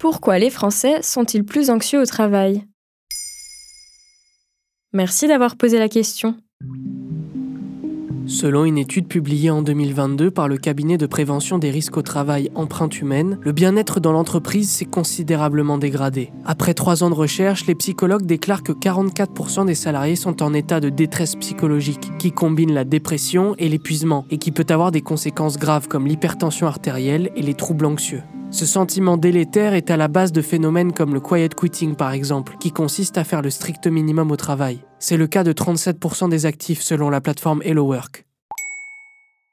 Pourquoi les Français sont-ils plus anxieux au travail? Merci d'avoir posé la question. Selon une étude publiée en 2022 par le cabinet de prévention des risques au travail Empreinte Humaine, le bien-être dans l'entreprise s'est considérablement dégradé. Après trois ans de recherche, les psychologues déclarent que 44% des salariés sont en état de détresse psychologique, qui combine la dépression et l'épuisement, et qui peut avoir des conséquences graves comme l'hypertension artérielle et les troubles anxieux. Ce sentiment délétère est à la base de phénomènes comme le quiet quitting par exemple, qui consiste à faire le strict minimum au travail. C'est le cas de 37% des actifs selon la plateforme Hello Work.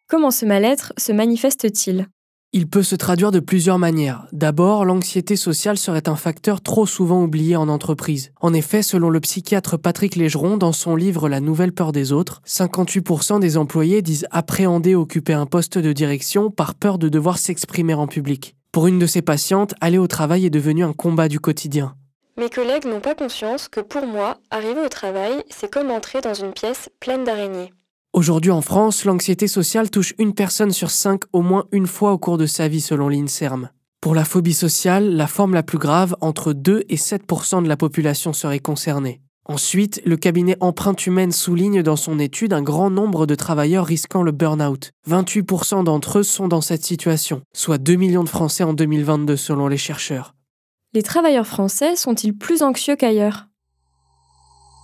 Comment ce mal-être se manifeste-t-il? Il peut se traduire de plusieurs manières. D'abord, l'anxiété sociale serait un facteur trop souvent oublié en entreprise. En effet, selon le psychiatre Patrick Légeron dans son livre La nouvelle peur des autres, 58% des employés disent appréhender occuper un poste de direction par peur de devoir s'exprimer en public. Pour une de ces patientes, aller au travail est devenu un combat du quotidien. Mes collègues n'ont pas conscience que pour moi, arriver au travail, c'est comme entrer dans une pièce pleine d'araignées. Aujourd'hui en France, l'anxiété sociale touche une personne sur cinq au moins une fois au cours de sa vie selon l'INSERM. Pour la phobie sociale, la forme la plus grave, entre 2 et 7% de la population serait concernée. Ensuite, le cabinet Empreinte Humaine souligne dans son étude un grand nombre de travailleurs risquant le burn-out. 28% d'entre eux sont dans cette situation, soit 2 millions de Français en 2022 selon les chercheurs. Les travailleurs français sont-ils plus anxieux qu'ailleurs?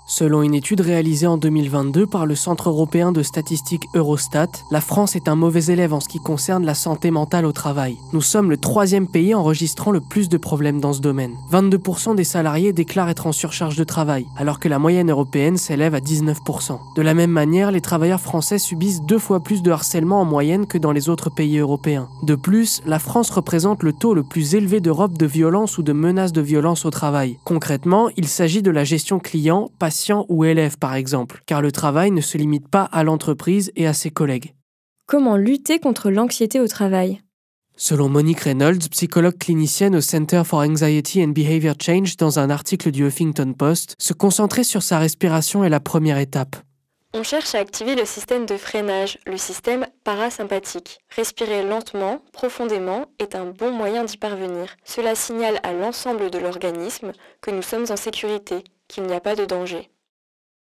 Selon une étude réalisée en 2022 par le Centre européen de statistique Eurostat, la France est un mauvais élève en ce qui concerne la santé mentale au travail. Nous sommes le troisième pays enregistrant le plus de problèmes dans ce domaine. 22% des salariés déclarent être en surcharge de travail, alors que la moyenne européenne s'élève à 19%. De la même manière, les travailleurs français subissent deux fois plus de harcèlement en moyenne que dans les autres pays européens. De plus, la France représente le taux le plus élevé d'Europe de violence ou de menaces de violence au travail. Concrètement, il s'agit de la gestion client, ou élève par exemple, car le travail ne se limite pas à l'entreprise et à ses collègues. Comment lutter contre l'anxiété au travail? Selon Monique Reynolds, psychologue clinicienne au Center for Anxiety and Behavior Change dans un article du Huffington Post, se concentrer sur sa respiration est la première étape. On cherche à activer le système de freinage, le système parasympathique. Respirer lentement, profondément, est un bon moyen d'y parvenir. Cela signale à l'ensemble de l'organisme que nous sommes en sécurité, n'y a pas de danger.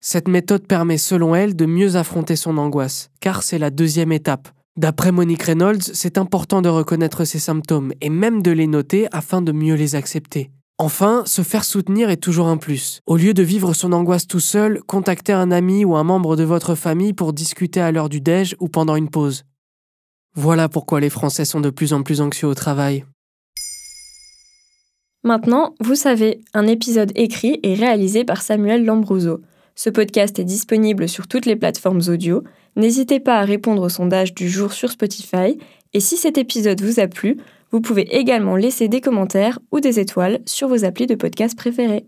Cette méthode permet selon elle de mieux affronter son angoisse, car c'est la deuxième étape. D'après Monique Reynolds, c'est important de reconnaître ses symptômes et même de les noter afin de mieux les accepter. Enfin, se faire soutenir est toujours un plus. Au lieu de vivre son angoisse tout seul, contactez un ami ou un membre de votre famille pour discuter à l'heure du déj ou pendant une pause. Voilà pourquoi les Français sont de plus en plus anxieux au travail. Maintenant, vous savez, un épisode écrit et réalisé par Samuel Lambrouzo. Ce podcast est disponible sur toutes les plateformes audio. N'hésitez pas à répondre au sondage du jour sur Spotify. Et si cet épisode vous a plu, vous pouvez également laisser des commentaires ou des étoiles sur vos applis de podcast préférés.